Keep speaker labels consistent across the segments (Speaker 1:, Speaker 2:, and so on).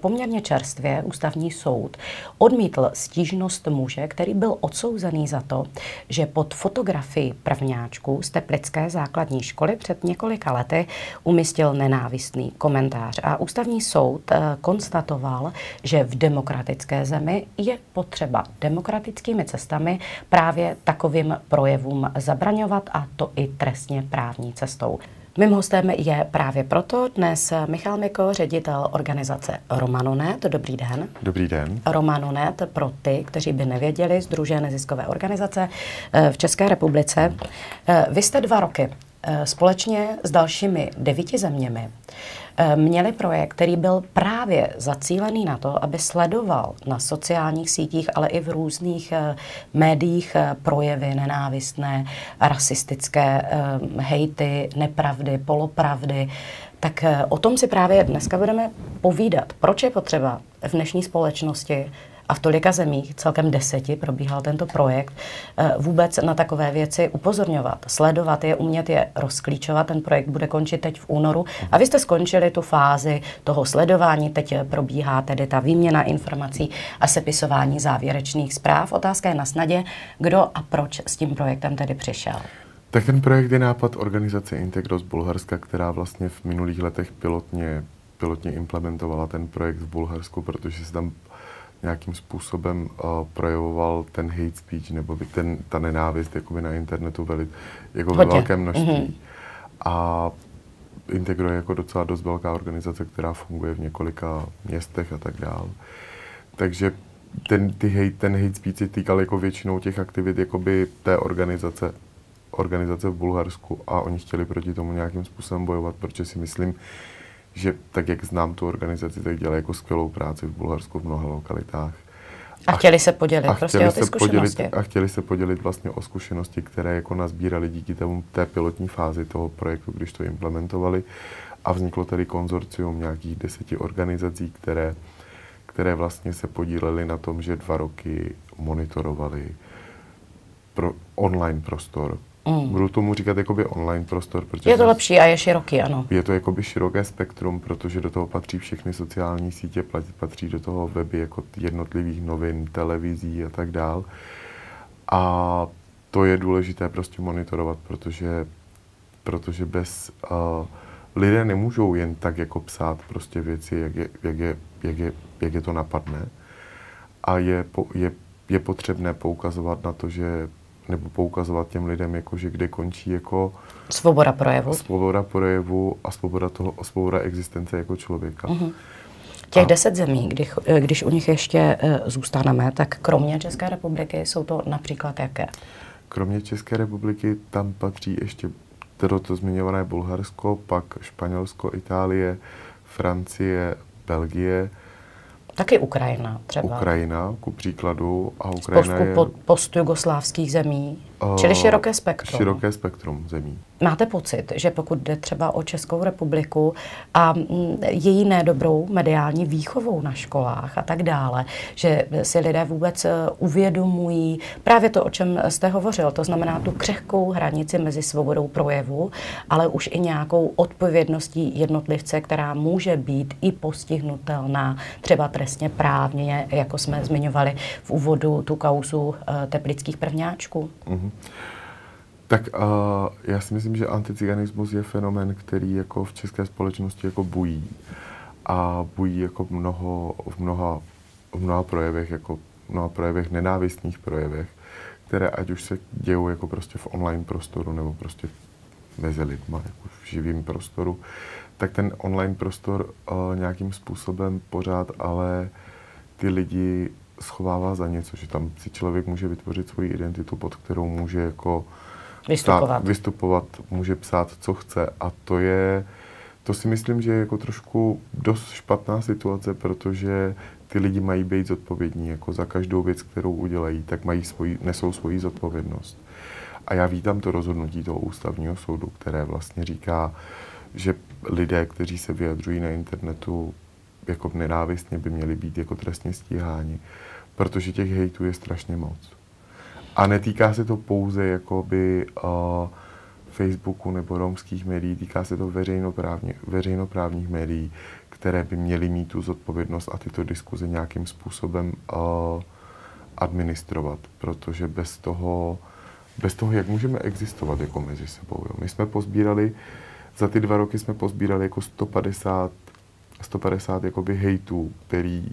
Speaker 1: Poměrně čerstvě ústavní soud odmítl stížnost muže, který byl odsouzený za to, že pod fotografii prvňáčku z Teplické základní školy před několika lety umístil nenávistný komentář. A ústavní soud eh, konstatoval, že v demokratické zemi je potřeba demokratickými cestami právě takovým projevům zabraňovat a to i trestně právní cestou. Mým hostem je právě proto dnes Michal Miko, ředitel organizace Romanonet. Dobrý den.
Speaker 2: Dobrý den.
Speaker 1: Romanonet pro ty, kteří by nevěděli, Združené neziskové organizace eh, v České republice. Eh, vy jste dva roky eh, společně s dalšími devíti zeměmi měli projekt, který byl právě zacílený na to, aby sledoval na sociálních sítích, ale i v různých eh, médiích eh, projevy nenávistné, rasistické hejty, nepravdy, polopravdy. Tak o tom si právě dneska budeme povídat. Proč je potřeba v dnešní společnosti a v tolika zemích, celkem deseti, probíhal tento projekt, eh, vůbec na takové věci upozorňovat, sledovat je, umět je rozklíčovat. Ten projekt bude končit teď v únoru. A vy jste skončili tu fázi toho sledování, teď probíhá tedy ta výměna informací a sepisování závěrečných zpráv. Otázka je na snadě, kdo a proč s tím projektem tedy přišel.
Speaker 2: Tak ten projekt je nápad organizace Integro z Bulharska, která vlastně v minulých letech pilotně, pilotně implementovala ten projekt v Bulharsku, protože se tam nějakým způsobem uh, projevoval ten hate speech nebo by ten, ta nenávist jakoby na internetu veli, jako ve velkém množství. Mm-hmm. A Integro je jako docela dost velká organizace, která funguje v několika městech a tak dále. Takže ten, ty hate, ten hate speech se týkal jako většinou těch aktivit jakoby té organizace, organizace v Bulharsku a oni chtěli proti tomu nějakým způsobem bojovat, protože si myslím, že tak, jak znám tu organizaci, tak dělají jako skvělou práci v Bulharsku v mnoha lokalitách.
Speaker 1: A chtěli se podělit a prostě o ty zkušenosti.
Speaker 2: Podělit, a chtěli se podělit vlastně o zkušenosti, které jako nazbírali díky tomu té pilotní fázi toho projektu, když to implementovali. A vzniklo tady konzorcium nějakých deseti organizací, které, které vlastně se podílely na tom, že dva roky monitorovali pro online prostor Mm. Budu tomu říkat jakoby online prostor.
Speaker 1: Protože je to lepší a je široký, ano.
Speaker 2: Je to jakoby široké spektrum, protože do toho patří všechny sociální sítě, patří do toho weby jako jednotlivých novin, televizí a tak dál. A to je důležité prostě monitorovat, protože, protože bez uh, lidé nemůžou jen tak jako psát prostě věci, jak je, jak je, jak je, jak je to napadne. A je, je, je potřebné poukazovat na to, že nebo poukazovat těm lidem, jako, že kde končí jako
Speaker 1: svoboda projevu.
Speaker 2: Svoboda projevu a svoboda, toho, svoboda existence jako člověka. Uh-huh.
Speaker 1: Těch a... deset zemí, když, když u nich ještě uh, zůstaneme, tak kromě České republiky jsou to například jaké?
Speaker 2: Kromě České republiky tam patří ještě to, to zmiňované Bulharsko, pak Španělsko, Itálie, Francie, Belgie,
Speaker 1: Taky Ukrajina třeba.
Speaker 2: Ukrajina, ku příkladu. A Ukrajina
Speaker 1: je... post-jugoslávských zemí. Uh, Čili široké spektrum.
Speaker 2: Široké spektrum zemí.
Speaker 1: Máte pocit, že pokud jde třeba o Českou republiku a mm, její nedobrou mediální výchovou na školách a tak dále, že si lidé vůbec eh, uvědomují právě to, o čem jste hovořil, to znamená tu křehkou hranici mezi svobodou projevu, ale už i nějakou odpovědností jednotlivce, která může být i postihnutelná třeba trestně právně, jako jsme zmiňovali v úvodu tu kauzu eh, teplických prvňáčků. Mm-hmm.
Speaker 2: Tak uh, já si myslím, že anticiganismus je fenomen, který jako v české společnosti jako bují. A bují jako mnoho, v mnoha, v mnoha projevech, jako v mnoha projevech, nenávistných projevech, které ať už se dějou jako prostě v online prostoru nebo prostě mezi lidma, jako v živém prostoru, tak ten online prostor uh, nějakým způsobem pořád ale ty lidi schovává za něco, že tam si člověk může vytvořit svoji identitu, pod kterou může jako
Speaker 1: vystupovat.
Speaker 2: Psát, vystupovat, může psát, co chce a to je, to si myslím, že je jako trošku dost špatná situace, protože ty lidi mají být zodpovědní jako za každou věc, kterou udělají, tak mají svoji, nesou svoji zodpovědnost. A já vítám to rozhodnutí toho ústavního soudu, které vlastně říká, že lidé, kteří se vyjadřují na internetu jako nenávistně, by měli být jako trestně stíháni, protože těch hejtů je strašně moc. A netýká se to pouze jakoby uh, Facebooku nebo romských médií, týká se to veřejnoprávně, veřejnoprávních médií, které by měly mít tu zodpovědnost a tyto diskuze nějakým způsobem uh, administrovat, protože bez toho, bez toho, jak můžeme existovat jako mezi sebou. Jo. My jsme pozbírali, za ty dva roky jsme pozbírali jako 150, 150 jakoby hejtů, který,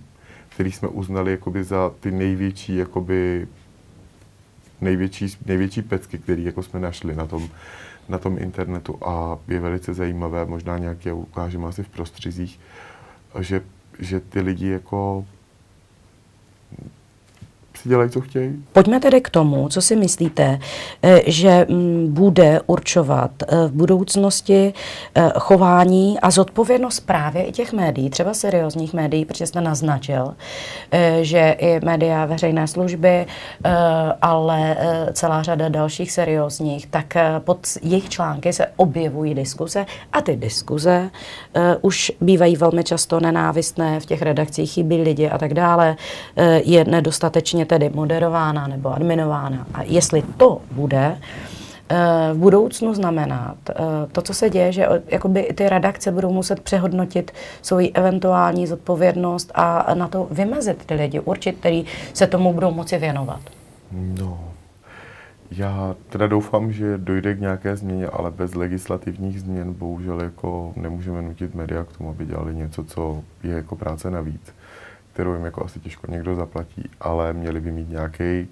Speaker 2: který jsme uznali jakoby za ty největší jakoby největší, největší pecky, které jako jsme našli na tom, na tom internetu. A je velice zajímavé, možná nějaké ukážeme asi v prostřizích, že, že ty lidi jako si dělají, co chtějí.
Speaker 1: Pojďme tedy k tomu, co si myslíte, eh, že mm, bude určovat eh, v budoucnosti eh, chování a zodpovědnost právě i těch médií, třeba seriózních médií, protože jste naznačil, že i média veřejné služby, ale celá řada dalších seriózních, tak pod jejich články se objevují diskuze a ty diskuze už bývají velmi často nenávistné, v těch redakcích chybí lidi a tak dále, je nedostatečně tedy moderována nebo adminována. A jestli to bude eh, v budoucnu znamenat eh, to, co se děje, že jakoby ty redakce budou muset přehodnotit svoji eventuální zodpovědnost a na to vymezit ty lidi, určit, který se tomu budou moci věnovat.
Speaker 2: No, já teda doufám, že dojde k nějaké změně, ale bez legislativních změn bohužel jako nemůžeme nutit média k tomu, aby dělali něco, co je jako práce navíc kterou jim jako asi těžko někdo zaplatí, ale měli by mít nějaký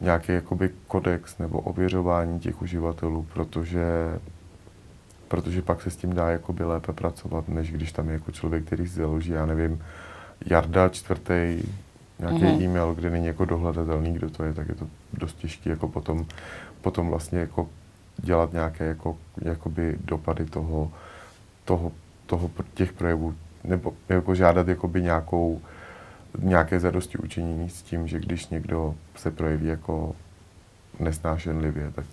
Speaker 2: nějaký jakoby kodex nebo ověřování těch uživatelů, protože, protože pak se s tím dá jakoby lépe pracovat, než když tam je jako člověk, který si založí, já nevím, Jarda čtvrtý nějaký mm-hmm. e-mail, kde není jako dohledatelný, kdo to je, tak je to dost těžké jako potom, potom vlastně jako dělat nějaké jako, jakoby dopady toho, toho, toho, těch projevů nebo jako žádat jakoby nějakou, nějaké zadosti učinění s tím, že když někdo se projeví jako nesnášenlivě, tak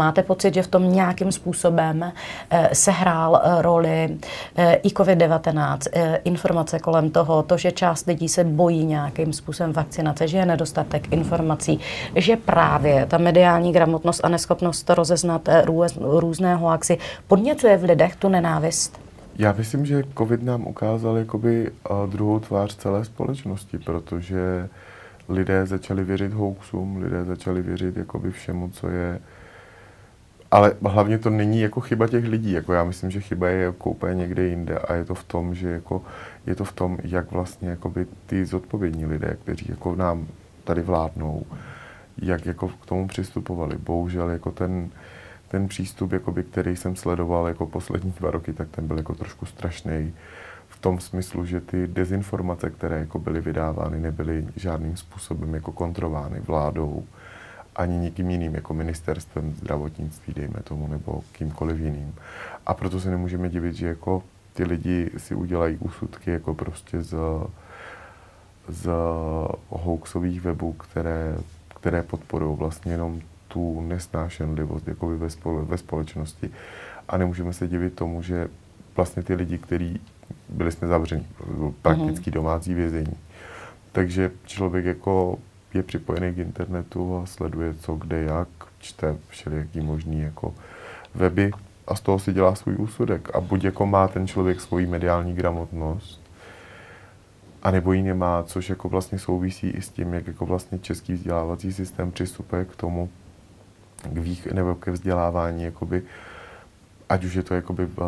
Speaker 1: Máte pocit, že v tom nějakým způsobem eh, sehrál eh, roli eh, i COVID-19, informace kolem toho, to, že část lidí se bojí nějakým způsobem vakcinace, že je nedostatek informací, že právě ta mediální gramotnost a neschopnost to rozeznat růz, různého akci podněcuje v lidech tu nenávist?
Speaker 2: Já myslím, že COVID nám ukázal jakoby druhou tvář celé společnosti, protože lidé začali věřit hoaxům, lidé začali věřit jakoby všemu, co je ale hlavně to není jako chyba těch lidí. Jako já myslím, že chyba je jako úplně někde jinde a je to v tom, že jako, je to v tom, jak vlastně jakoby ty zodpovědní lidé, kteří jako nám tady vládnou, jak jako k tomu přistupovali. Bohužel jako ten, ten přístup, jakoby, který jsem sledoval jako poslední dva roky, tak ten byl jako trošku strašný v tom smyslu, že ty dezinformace, které jako byly vydávány, nebyly žádným způsobem jako kontrovány vládou ani nikým jiným, jako ministerstvem zdravotnictví, dejme tomu, nebo kýmkoliv jiným. A proto se nemůžeme divit, že jako ty lidi si udělají úsudky jako prostě z, z hoaxových webů, které, které podporují vlastně jenom tu nesnášenlivost jako ve, spole, ve společnosti. A nemůžeme se divit tomu, že vlastně ty lidi, kteří byli jsme prakticky mhm. domácí vězení. Takže člověk jako je připojený k internetu a sleduje co, kde, jak, čte všelijaký možný jako weby a z toho si dělá svůj úsudek. A buď jako má ten člověk svoji mediální gramotnost, a nebo ji nemá, což jako vlastně souvisí i s tím, jak jako vlastně český vzdělávací systém přistupuje k tomu, k vých, nebo ke vzdělávání, jakoby, ať už je to jakoby uh,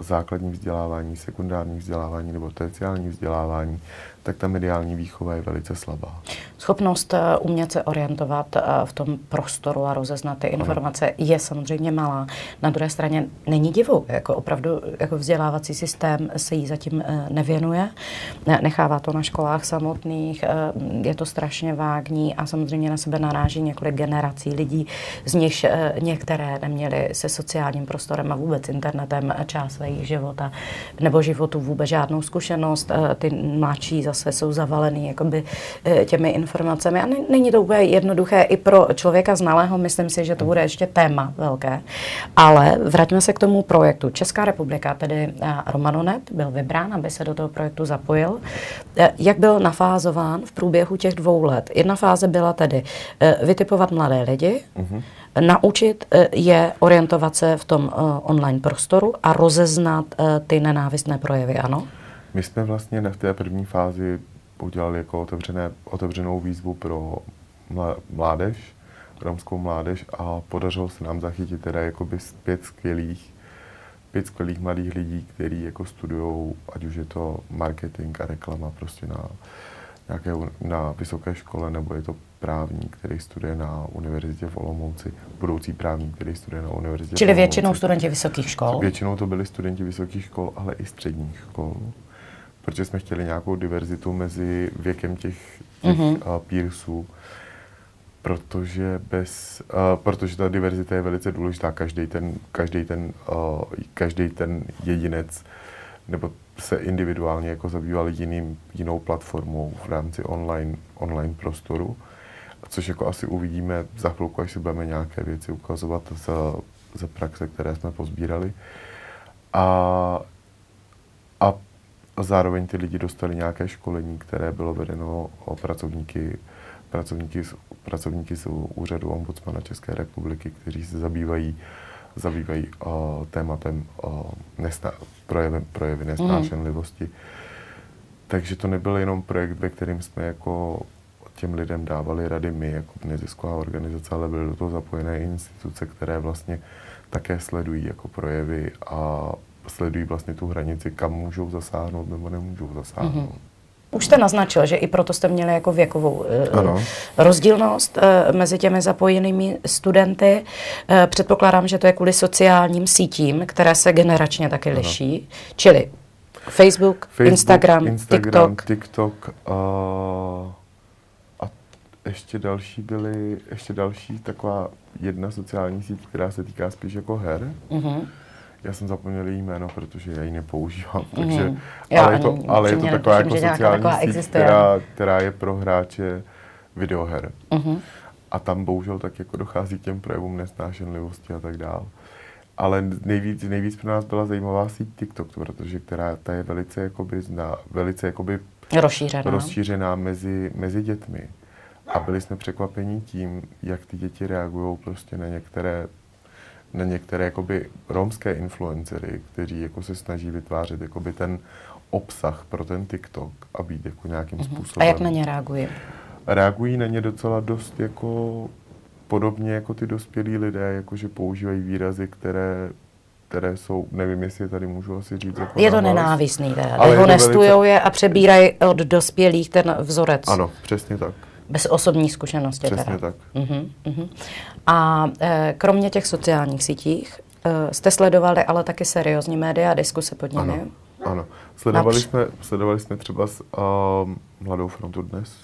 Speaker 2: základní vzdělávání, sekundární vzdělávání nebo terciální vzdělávání, tak ta mediální výchova je velice slabá.
Speaker 1: Schopnost eh, umět se orientovat eh, v tom prostoru a rozeznat ty informace ano. je samozřejmě malá. Na druhé straně není divu, jako opravdu jako vzdělávací systém se jí zatím eh, nevěnuje, nechává to na školách samotných, je to strašně vágní a samozřejmě na sebe naráží několik generací lidí, z nich některé neměly se sociálním prostorem a vůbec internetem část svých života nebo životu vůbec žádnou zkušenost. Ty mladší zase jsou zavalený jakoby, eh, těmi informacemi. A není to úplně jednoduché i pro člověka znalého, myslím si, že to bude ještě téma velké. Ale vraťme se k tomu projektu. Česká republika, tedy eh, Romanonet, byl vybrán, aby se do toho projektu zapojil. Jak byl nafázován v průběhu těch dvou let? Jedna fáze byla tedy vytipovat mladé lidi, uh-huh naučit eh, je orientovat se v tom online prostoru a rozeznat ty nenávistné projevy, ano?
Speaker 2: My jsme vlastně v té první fázi udělali jako otevřené, otevřenou výzvu pro mládež, romskou mládež a podařilo se nám zachytit teda jakoby pět skvělých, pět skvělých mladých lidí, kteří jako studují, ať už je to marketing a reklama prostě na nějaké na vysoké škole, nebo je to právník, který studuje na univerzitě v Olomouci, budoucí právník, který studuje na univerzitě
Speaker 1: Čili většinou studenti vysokých škol?
Speaker 2: Většinou to byli studenti vysokých škol, ale i středních škol, protože jsme chtěli nějakou diverzitu mezi věkem těch, těch mm-hmm. uh, peersů, protože, bez, uh, protože ta diverzita je velice důležitá. Každý ten, každý ten, uh, každý ten jedinec nebo se individuálně jako zabýval jiným, jinou platformou v rámci online, online prostoru, což jako asi uvidíme za chvilku, až si budeme nějaké věci ukazovat za, za praxe, které jsme pozbírali. A, a zároveň ty lidi dostali nějaké školení, které bylo vedeno o pracovníky, pracovníky, pracovníky z úřadu ombudsmana České republiky, kteří se zabývají zabývají uh, tématem uh, nesna- projevy, projevy nesnášenlivosti. Mm. Takže to nebyl jenom projekt, ve kterým jsme jako těm lidem dávali rady my jako nezisková organizace, ale byly do toho zapojené instituce, které vlastně také sledují jako projevy a sledují vlastně tu hranici, kam můžou zasáhnout nebo nemůžou zasáhnout. Mm-hmm.
Speaker 1: Už jste naznačil, že i proto jste měli jako věkovou eh, ano. rozdílnost eh, mezi těmi zapojenými studenty. Eh, předpokládám, že to je kvůli sociálním sítím, které se generačně taky ano. liší. Čili Facebook, Facebook Instagram, Instagram,
Speaker 2: TikTok. TikTok uh, a ještě další byly, ještě další taková jedna sociální síť, která se týká spíš jako her. Uh-huh já jsem zapomněl její jméno, protože já ji nepoužívám. Mm. Takže, mm. ale, je to, ale je to taková jako sociální síť, která, která je pro hráče videoher. Mm-hmm. A tam bohužel tak jako dochází k těm projevům nesnášenlivosti a tak dále. Ale nejvíc, nejvíc pro nás byla zajímavá síť TikTok, protože která ta je velice, jakoby, zna, velice jakoby
Speaker 1: rozšířená,
Speaker 2: rozšířená mezi, mezi dětmi. A byli jsme překvapení tím, jak ty děti reagují prostě na některé na některé jakoby romské influencery, kteří jako se snaží vytvářet jakoby ten obsah pro ten TikTok a být jako nějakým uh-huh. způsobem.
Speaker 1: A jak na ně reagují?
Speaker 2: Reagují na ně docela dost jako podobně jako ty dospělí lidé, jakože používají výrazy, které které jsou, nevím, jestli je tady můžu asi říct. Jako
Speaker 1: je to nenávistný, teda. Dehonestují velice... je a přebírají od dospělých ten vzorec.
Speaker 2: Ano, přesně tak.
Speaker 1: Bez osobní zkušenosti
Speaker 2: Přesně
Speaker 1: teda.
Speaker 2: tak.
Speaker 1: Uh-huh, uh-huh. A e, kromě těch sociálních sítích e, jste sledovali ale taky seriózní média a diskuse pod nimi?
Speaker 2: Ano, ano. Sledovali, Např- jsme, sledovali jsme třeba s, uh, Mladou frontu dnes,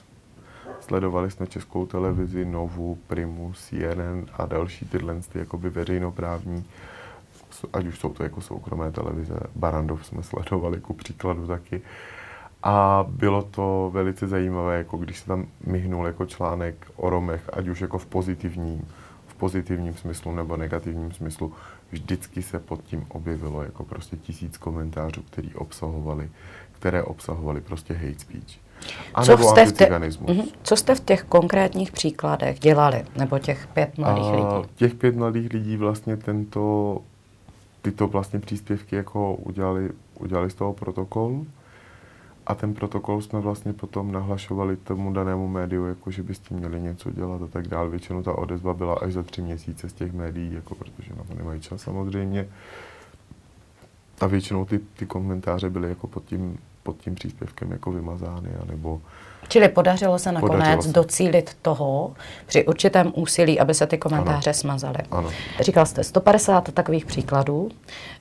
Speaker 2: sledovali jsme českou televizi, Novu, Primu, CNN a další tyhle ty jakoby veřejnoprávní, ať už jsou to jako soukromé televize, Barandov jsme sledovali ku příkladu taky. Uh, a bylo to velice zajímavé, jako když se tam myhnul jako článek o Romech, ať už jako v pozitivním, v pozitivním smyslu nebo negativním smyslu, vždycky se pod tím objevilo jako prostě tisíc komentářů, který obsahovali, které obsahovaly prostě hate speech. A co jste, v te- uh-huh.
Speaker 1: co jste v těch konkrétních příkladech dělali, nebo těch pět mladých a, lidí?
Speaker 2: Těch pět mladých lidí vlastně tento, tyto vlastně příspěvky jako udělali, udělali z toho protokol a ten protokol jsme vlastně potom nahlašovali tomu danému médiu, jako že by s tím měli něco dělat a tak dále. Většinou ta odezva byla až za tři měsíce z těch médií, jako protože na to nemají čas samozřejmě. A většinou ty, ty komentáře byly jako pod tím, pod tím příspěvkem jako vymazány, anebo,
Speaker 1: Čili podařilo se nakonec podařilo se. docílit toho při určitém úsilí, aby se ty komentáře ano. smazaly.
Speaker 2: Ano.
Speaker 1: Říkal jste, 150 takových příkladů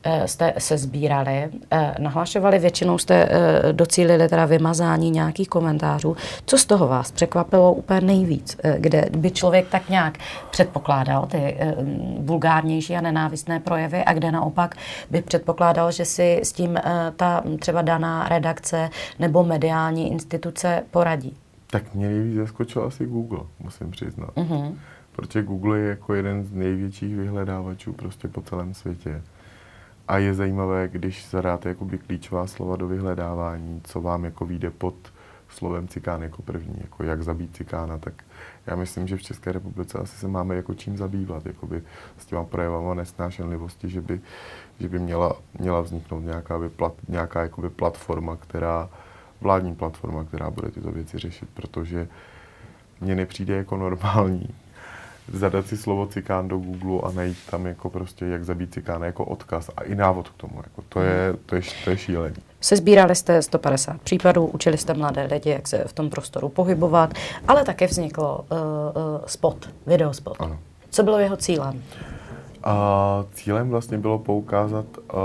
Speaker 1: eh, jste se sbírali, eh, nahlašovali, většinou jste eh, docílili teda vymazání nějakých komentářů. Co z toho vás překvapilo úplně nejvíc, kde by člověk tak nějak předpokládal ty vulgárnější a nenávistné projevy a kde naopak by předpokládal, že si s tím ta třeba daná redakce nebo mediální instituce poradí? Radí?
Speaker 2: Tak mě nejvíc zaskočil asi Google, musím přiznat. Uh-huh. Protože Google je jako jeden z největších vyhledávačů prostě po celém světě. A je zajímavé, když zadáte jakoby klíčová slova do vyhledávání, co vám jako vyjde pod slovem cikán jako první, jako jak zabít cikána, tak já myslím, že v České republice asi se máme jako čím zabývat, jakoby s těma projevama nesnášenlivosti, že by, že by měla, měla vzniknout nějaká, by plat, nějaká jakoby platforma, která vládní platforma, která bude tyto věci řešit, protože mně nepřijde jako normální zadat si slovo cikán do Google a najít tam jako prostě, jak zabít cikána jako odkaz a i návod k tomu. Jako to, je, to, je, to je šílení.
Speaker 1: Se sbírali jste 150 případů, učili jste mladé lidi, jak se v tom prostoru pohybovat, ale také vzniklo uh, uh, spot, videospot. Ano. Co bylo jeho cílem?
Speaker 2: A cílem vlastně bylo poukázat uh,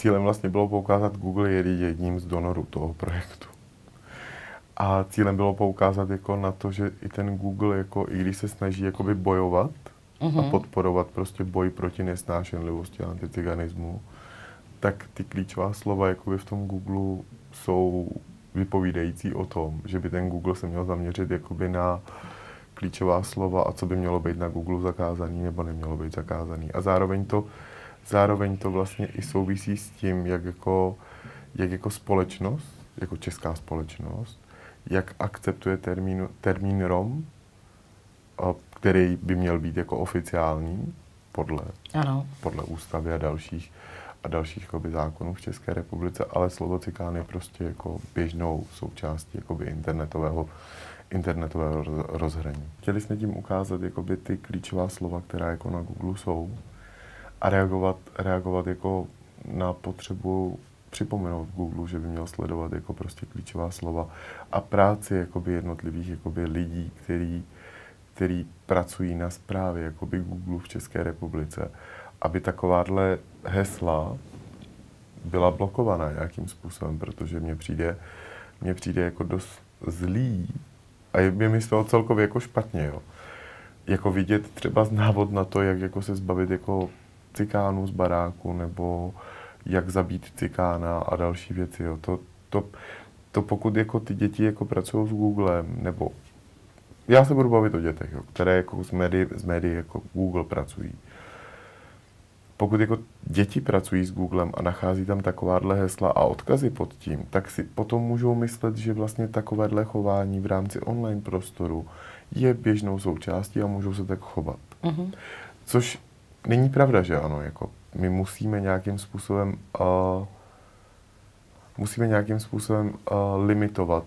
Speaker 2: cílem vlastně bylo poukázat, Google je jedním z donorů toho projektu. A cílem bylo poukázat jako na to, že i ten Google, jako, i když se snaží jakoby bojovat uh-huh. a mhm. podporovat prostě boj proti nesnášenlivosti a anticiganismu, tak ty klíčová slova jakoby v tom Google jsou vypovídající o tom, že by ten Google se měl zaměřit jakoby na klíčová slova a co by mělo být na Google zakázaný nebo nemělo být zakázaný. A zároveň to zároveň to vlastně i souvisí s tím, jak jako, jak jako společnost, jako česká společnost, jak akceptuje termín, termín Rom, který by měl být jako oficiální podle, ano. podle ústavy a dalších, a dalších jakoby, zákonů v České republice, ale slovo cikán je prostě jako běžnou součástí jakoby, internetového, internetového rozhraní. Chtěli jsme tím ukázat jakoby, ty klíčová slova, která jako na Google jsou, a reagovat, reagovat jako na potřebu připomenout Google, že by měl sledovat jako prostě klíčová slova a práci jakoby jednotlivých jakoby lidí, který, který pracují na správě jakoby Google v České republice, aby takováhle hesla byla blokovaná nějakým způsobem, protože mně přijde, mně přijde jako dost zlý a je mi z toho celkově jako špatně, jo. Jako vidět třeba návod na to, jak jako se zbavit jako cikánů z baráku, nebo jak zabít cikána a další věci. Jo. To, to, to pokud jako ty děti jako pracují s Googlem, nebo já se budu bavit o dětech, jo, které jako z médií, z médií jako Google pracují. Pokud jako děti pracují s Googlem a nachází tam takováhle hesla a odkazy pod tím, tak si potom můžou myslet, že vlastně takovéhle chování v rámci online prostoru je běžnou součástí a můžou se tak chovat. Mm-hmm. Což není pravda, že ano, jako my musíme nějakým způsobem uh, musíme nějakým způsobem uh, limitovat,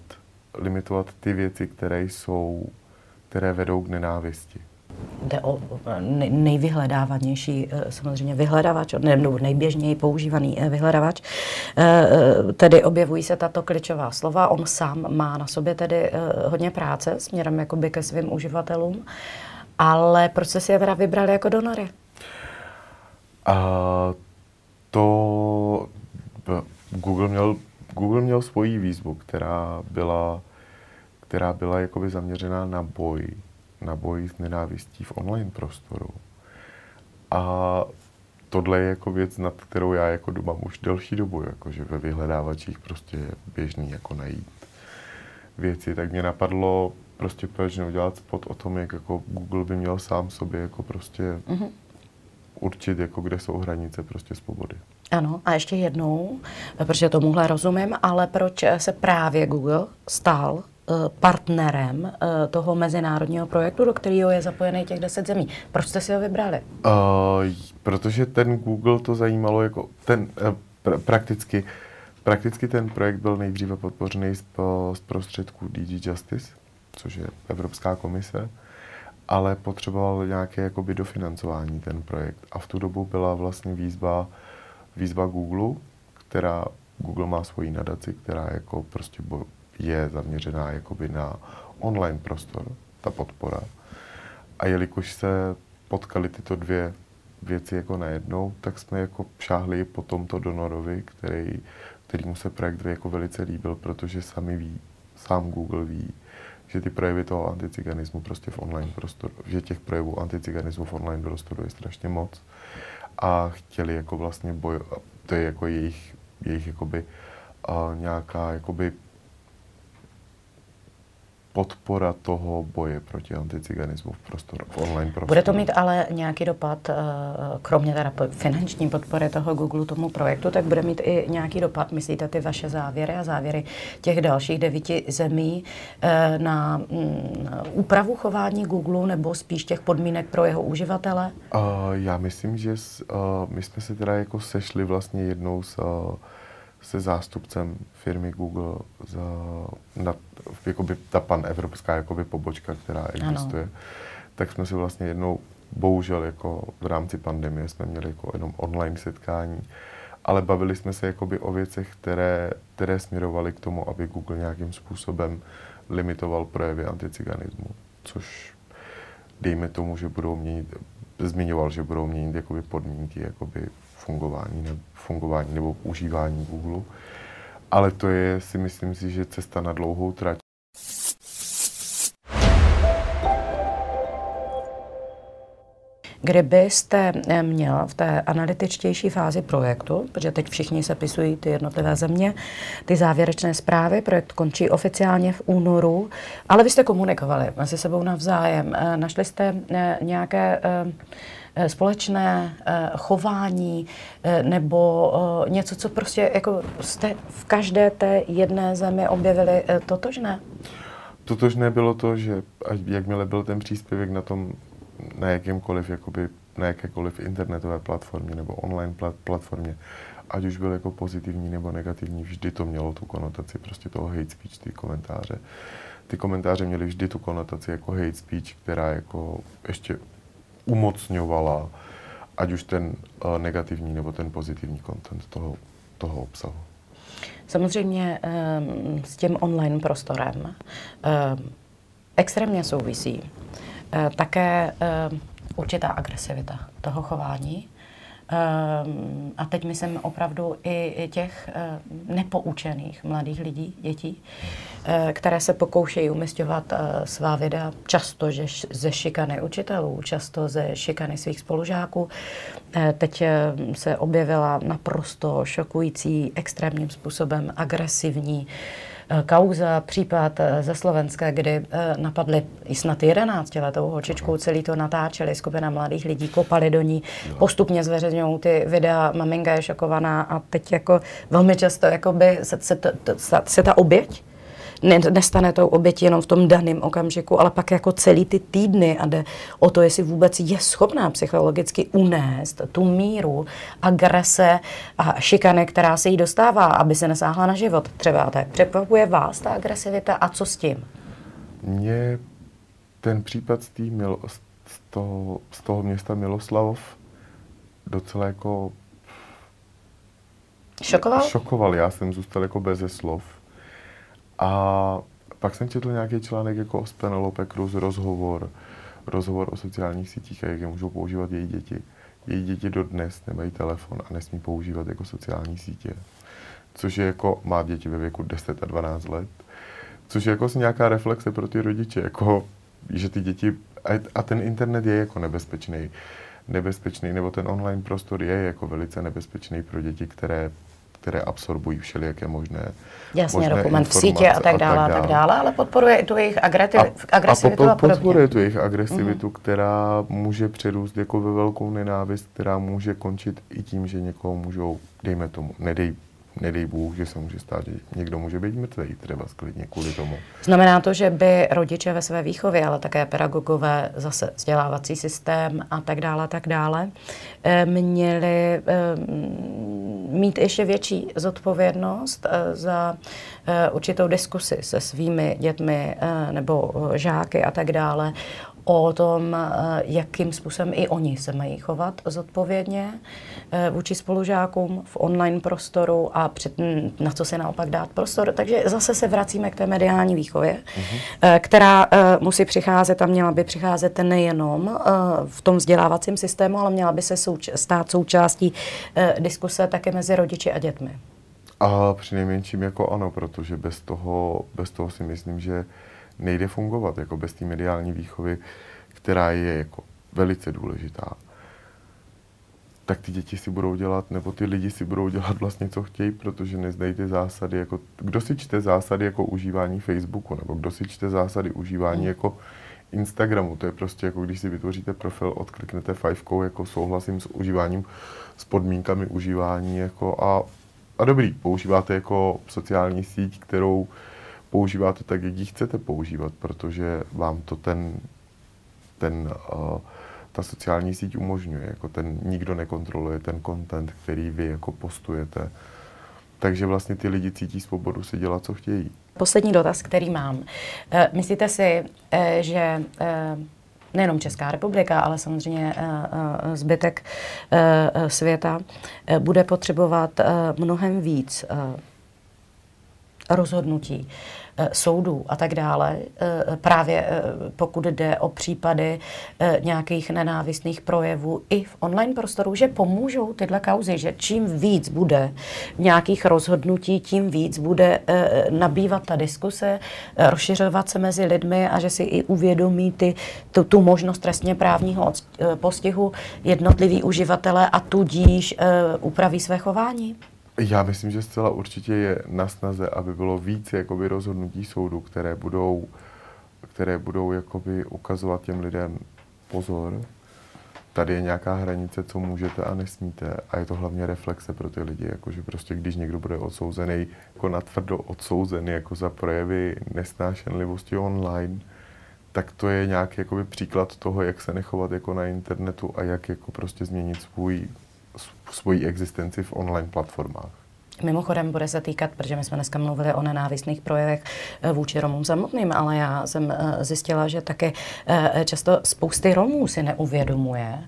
Speaker 2: limitovat ty věci, které jsou, které vedou k nenávisti.
Speaker 1: Jde o nejvyhledávanější eh, samozřejmě vyhledávač, nebo nejběžněji používaný vyhledávač. Tedy objevují se tato klíčová slova. On sám má na sobě tedy hodně práce směrem jakoby ke svým uživatelům. Ale proč jste si je teda vybrali jako donory?
Speaker 2: A to Google měl, Google měl svoji výzvu, která byla, která byla jakoby zaměřená na boj, na boj s nenávistí v online prostoru. A tohle je jako věc, nad kterou já jako doma už delší dobu, jakože ve vyhledávačích prostě je běžný jako najít věci, tak mě napadlo prostě proč neudělat spot o tom, jak jako Google by měl sám sobě jako prostě mm-hmm určit, jako kde jsou hranice prostě svobody.
Speaker 1: Ano, a ještě jednou, protože tomuhle rozumím, ale proč se právě Google stal eh, partnerem eh, toho mezinárodního projektu, do kterého je zapojený těch deset zemí. Proč jste si ho vybrali? Uh,
Speaker 2: protože ten Google to zajímalo jako ten uh, pr- prakticky, prakticky ten projekt byl nejdříve podpořený z, z prostředků DG Justice, což je Evropská komise ale potřeboval nějaké jakoby dofinancování ten projekt. A v tu dobu byla vlastně výzva, výzva Google, která, Google má svoji nadaci, která jako prostě je zaměřená jakoby na online prostor, ta podpora. A jelikož se potkali tyto dvě věci jako najednou, tak jsme jako šáhli po tomto donorovi, který, kterýmu se projekt jako velice líbil, protože sami ví, sám Google ví, že ty projevy toho anticiganismu prostě v online prostoru, že těch projevů anticiganismu v online prostoru je strašně moc. A chtěli jako vlastně boj, to je jako jejich, jejich jakoby, a nějaká jakoby podpora toho boje proti anticiganismu v prostoru, v online prostoru.
Speaker 1: Bude to mít ale nějaký dopad, eh, kromě teda finanční podpory toho Google tomu projektu, tak bude mít i nějaký dopad, myslíte, ty vaše závěry a závěry těch dalších devíti zemí eh, na mm, úpravu chování Google nebo spíš těch podmínek pro jeho uživatele?
Speaker 2: Uh, já myslím, že my jsme se teda jako sešli vlastně jednou s se zástupcem firmy Google za, na, jakoby ta pan evropská jakoby pobočka, která existuje, ano. tak jsme si vlastně jednou, bohužel jako v rámci pandemie jsme měli jako jenom online setkání, ale bavili jsme se jakoby o věcech, které, které směrovaly k tomu, aby Google nějakým způsobem limitoval projevy anticiganismu, což dejme tomu, že budou měnit, zmiňoval, že budou měnit jakoby podmínky jakoby fungování, ne, fungování nebo užívání Google. Ale to je, si myslím si, že cesta na dlouhou trať.
Speaker 1: Kdybyste eh, měl v té analytičtější fázi projektu, protože teď všichni sepisují ty jednotlivé země, ty závěrečné zprávy, projekt končí oficiálně v únoru, ale vy jste komunikovali mezi sebou navzájem, eh, našli jste eh, nějaké společné chování nebo něco, co prostě jako jste v každé té jedné zemi objevili totožné?
Speaker 2: Totožné bylo to, že jakmile byl ten příspěvek na tom, na jakémkoliv, jakoby, na jakékoliv internetové platformě nebo online platformě, ať už byl jako pozitivní nebo negativní, vždy to mělo tu konotaci prostě toho hate speech, ty komentáře. Ty komentáře měly vždy tu konotaci jako hate speech, která jako ještě umocňovala ať už ten uh, negativní nebo ten pozitivní content toho, toho obsahu.
Speaker 1: Samozřejmě um, s tím online prostorem um, extrémně souvisí také um, určitá agresivita toho chování. Um, a teď myslím opravdu i těch uh, nepoučených mladých lidí, dětí, uh, které se pokoušejí umistovat uh, svá videa často že, ze šikany učitelů, často ze šikany svých spolužáků. Teď se objevila naprosto šokující, extrémním způsobem agresivní Eh, kauza, případ eh, ze Slovenska, kdy eh, napadli i snad 11 letou holčičku, celý to natáčeli, skupina mladých lidí kopali do ní, postupně zveřejňují ty videa, maminka je šokovaná a teď jako velmi často jakoby se, se, se, se ta oběť ne, nestane tou obětí jenom v tom daném okamžiku, ale pak jako celý ty týdny a jde o to, jestli vůbec je schopná psychologicky unést tu míru agrese a šikany, která se jí dostává, aby se nesáhla na život. Třeba tak překvapuje vás ta agresivita a co s tím?
Speaker 2: Mě ten případ z, tý Mil, z, toho, z toho města Miloslavov docela jako
Speaker 1: Šokoval?
Speaker 2: Šokoval, já jsem zůstal jako beze slov. A pak jsem četl nějaký článek jako o Penelope Cruz, rozhovor, rozhovor o sociálních sítích a jak je můžou používat její děti. Její děti dodnes nemají telefon a nesmí používat jako sociální sítě. Což je jako, má děti ve věku 10 a 12 let. Což je jako nějaká reflexe pro ty rodiče, jako, že ty děti, a ten internet je jako nebezpečný nebezpečný, nebo ten online prostor je jako velice nebezpečný pro děti, které které absorbují všelijaké možné
Speaker 1: Jasně,
Speaker 2: možné
Speaker 1: dokument v sítě a tak dále, a tak dále, ale podporuje i tu jejich agresi- a, agresivitu a, a podobně.
Speaker 2: podporuje tu jejich agresivitu, mm. která může přerůst jako ve velkou nenávist, která může končit i tím, že někoho můžou, dejme tomu, nedej nedej Bůh, že se může stát, že někdo může být mrtvý třeba sklidně kvůli tomu.
Speaker 1: Znamená to, že by rodiče ve své výchově, ale také pedagogové, zase vzdělávací systém a tak dále, tak dále, eh, měli eh, mít ještě větší zodpovědnost eh, za určitou diskusi se svými dětmi nebo žáky a tak dále o tom, eh, jakým způsobem i oni se mají chovat zodpovědně eh, vůči spolužákům v online prostoru a před, na co se naopak dát prostor. Takže zase se vracíme k té mediální výchově, uh-huh. která musí přicházet a měla by přicházet nejenom v tom vzdělávacím systému, ale měla by se souč- stát součástí diskuse také mezi rodiči a dětmi.
Speaker 2: A přinejmenším jako ano, protože bez toho, bez toho si myslím, že nejde fungovat, jako bez té mediální výchovy, která je jako velice důležitá, tak ty děti si budou dělat, nebo ty lidi si budou dělat vlastně, co chtějí, protože nezdají ty zásady, jako, kdo si čte zásady jako užívání Facebooku, nebo kdo si čte zásady užívání mm. jako Instagramu, to je prostě jako když si vytvoříte profil, odkliknete fajfkou, jako souhlasím s užíváním, s podmínkami užívání, jako a, a dobrý, používáte jako sociální síť, kterou používáte tak, jak ji chcete používat, protože vám to ten, ten uh, ta sociální síť umožňuje. Jako ten, nikdo nekontroluje ten content, který vy jako postujete. Takže vlastně ty lidi cítí svobodu si dělat, co chtějí.
Speaker 1: Poslední dotaz, který mám. Eh, myslíte si, eh, že nejenom Česká republika, ale samozřejmě zbytek světa bude potřebovat mnohem víc rozhodnutí Eh, soudů a tak dále, eh, právě eh, pokud jde o případy nějakých nenávistných projevů i v online prostoru, že pomůžou tyhle kauzy, že čím víc bude nějakých rozhodnutí, tím víc bude nabývat ta diskuse, rozšiřovat se mezi lidmi a že si i uvědomí ty, tu, tu možnost trestně právního postihu jednotliví uživatelé a tudíž upraví své chování?
Speaker 2: Já myslím, že zcela určitě je na snaze, aby bylo víc jakoby rozhodnutí soudu, které budou, které budou jakoby ukazovat těm lidem pozor, tady je nějaká hranice, co můžete a nesmíte. A je to hlavně reflexe pro ty lidi, jakože prostě když někdo bude odsouzený, jako natvrdo odsouzený jako za projevy nesnášenlivosti online, tak to je nějaký jakoby příklad toho, jak se nechovat jako na internetu a jak jako prostě změnit svůj svoji existenci v online platformách.
Speaker 1: Mimochodem bude se týkat, protože my jsme dneska mluvili o nenávistných projevech eh, vůči Romům samotným, ale já jsem eh, zjistila, že také eh, často spousty Romů si neuvědomuje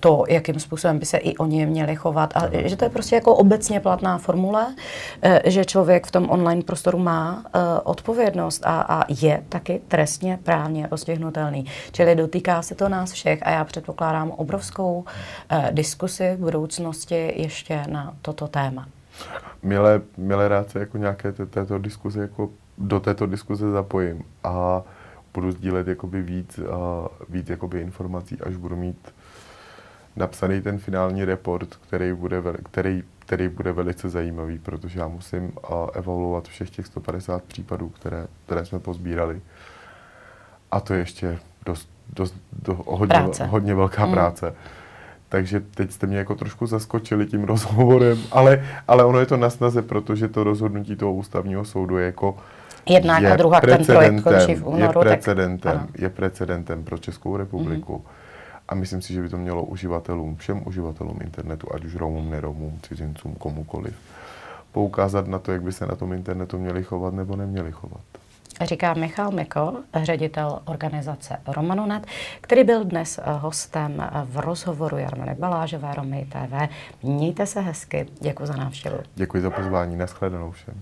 Speaker 1: to, jakým způsobem by se i oni měli chovat a že to je prostě jako obecně platná formule, že člověk v tom online prostoru má odpovědnost a, a je taky trestně právně postihnutelný. Čili dotýká se to nás všech a já předpokládám obrovskou diskusi v budoucnosti ještě na toto téma
Speaker 2: milé, milé rád se jako nějaké této diskuze, jako do této diskuze zapojím a budu sdílet jakoby víc, uh, víc jakoby informací, až budu mít napsaný ten finální report, který bude, který, který bude velice zajímavý, protože já musím uh, evaluovat všech těch 150 případů, které, které jsme pozbírali. A to je ještě dost, dost, do, hodně, hodně velká mm. práce. Takže teď jste mě jako trošku zaskočili tím rozhovorem, ale, ale ono je to na snaze, protože to rozhodnutí toho ústavního soudu je jako
Speaker 1: Jednak je a druhá, ten projekt končí v únoru.
Speaker 2: Je precedentem, tak, je precedentem pro Českou republiku. Mm-hmm. A myslím si, že by to mělo uživatelům, všem uživatelům internetu, ať už Romům, neromům, cizincům, komukoliv, poukázat na to, jak by se na tom internetu měli chovat nebo neměli chovat
Speaker 1: říká Michal Miko, ředitel organizace Romanonet, který byl dnes hostem v rozhovoru Jarmany Balážové, Romy TV. Mějte se hezky, děkuji za návštěvu.
Speaker 2: Děkuji za pozvání, nashledanou všem.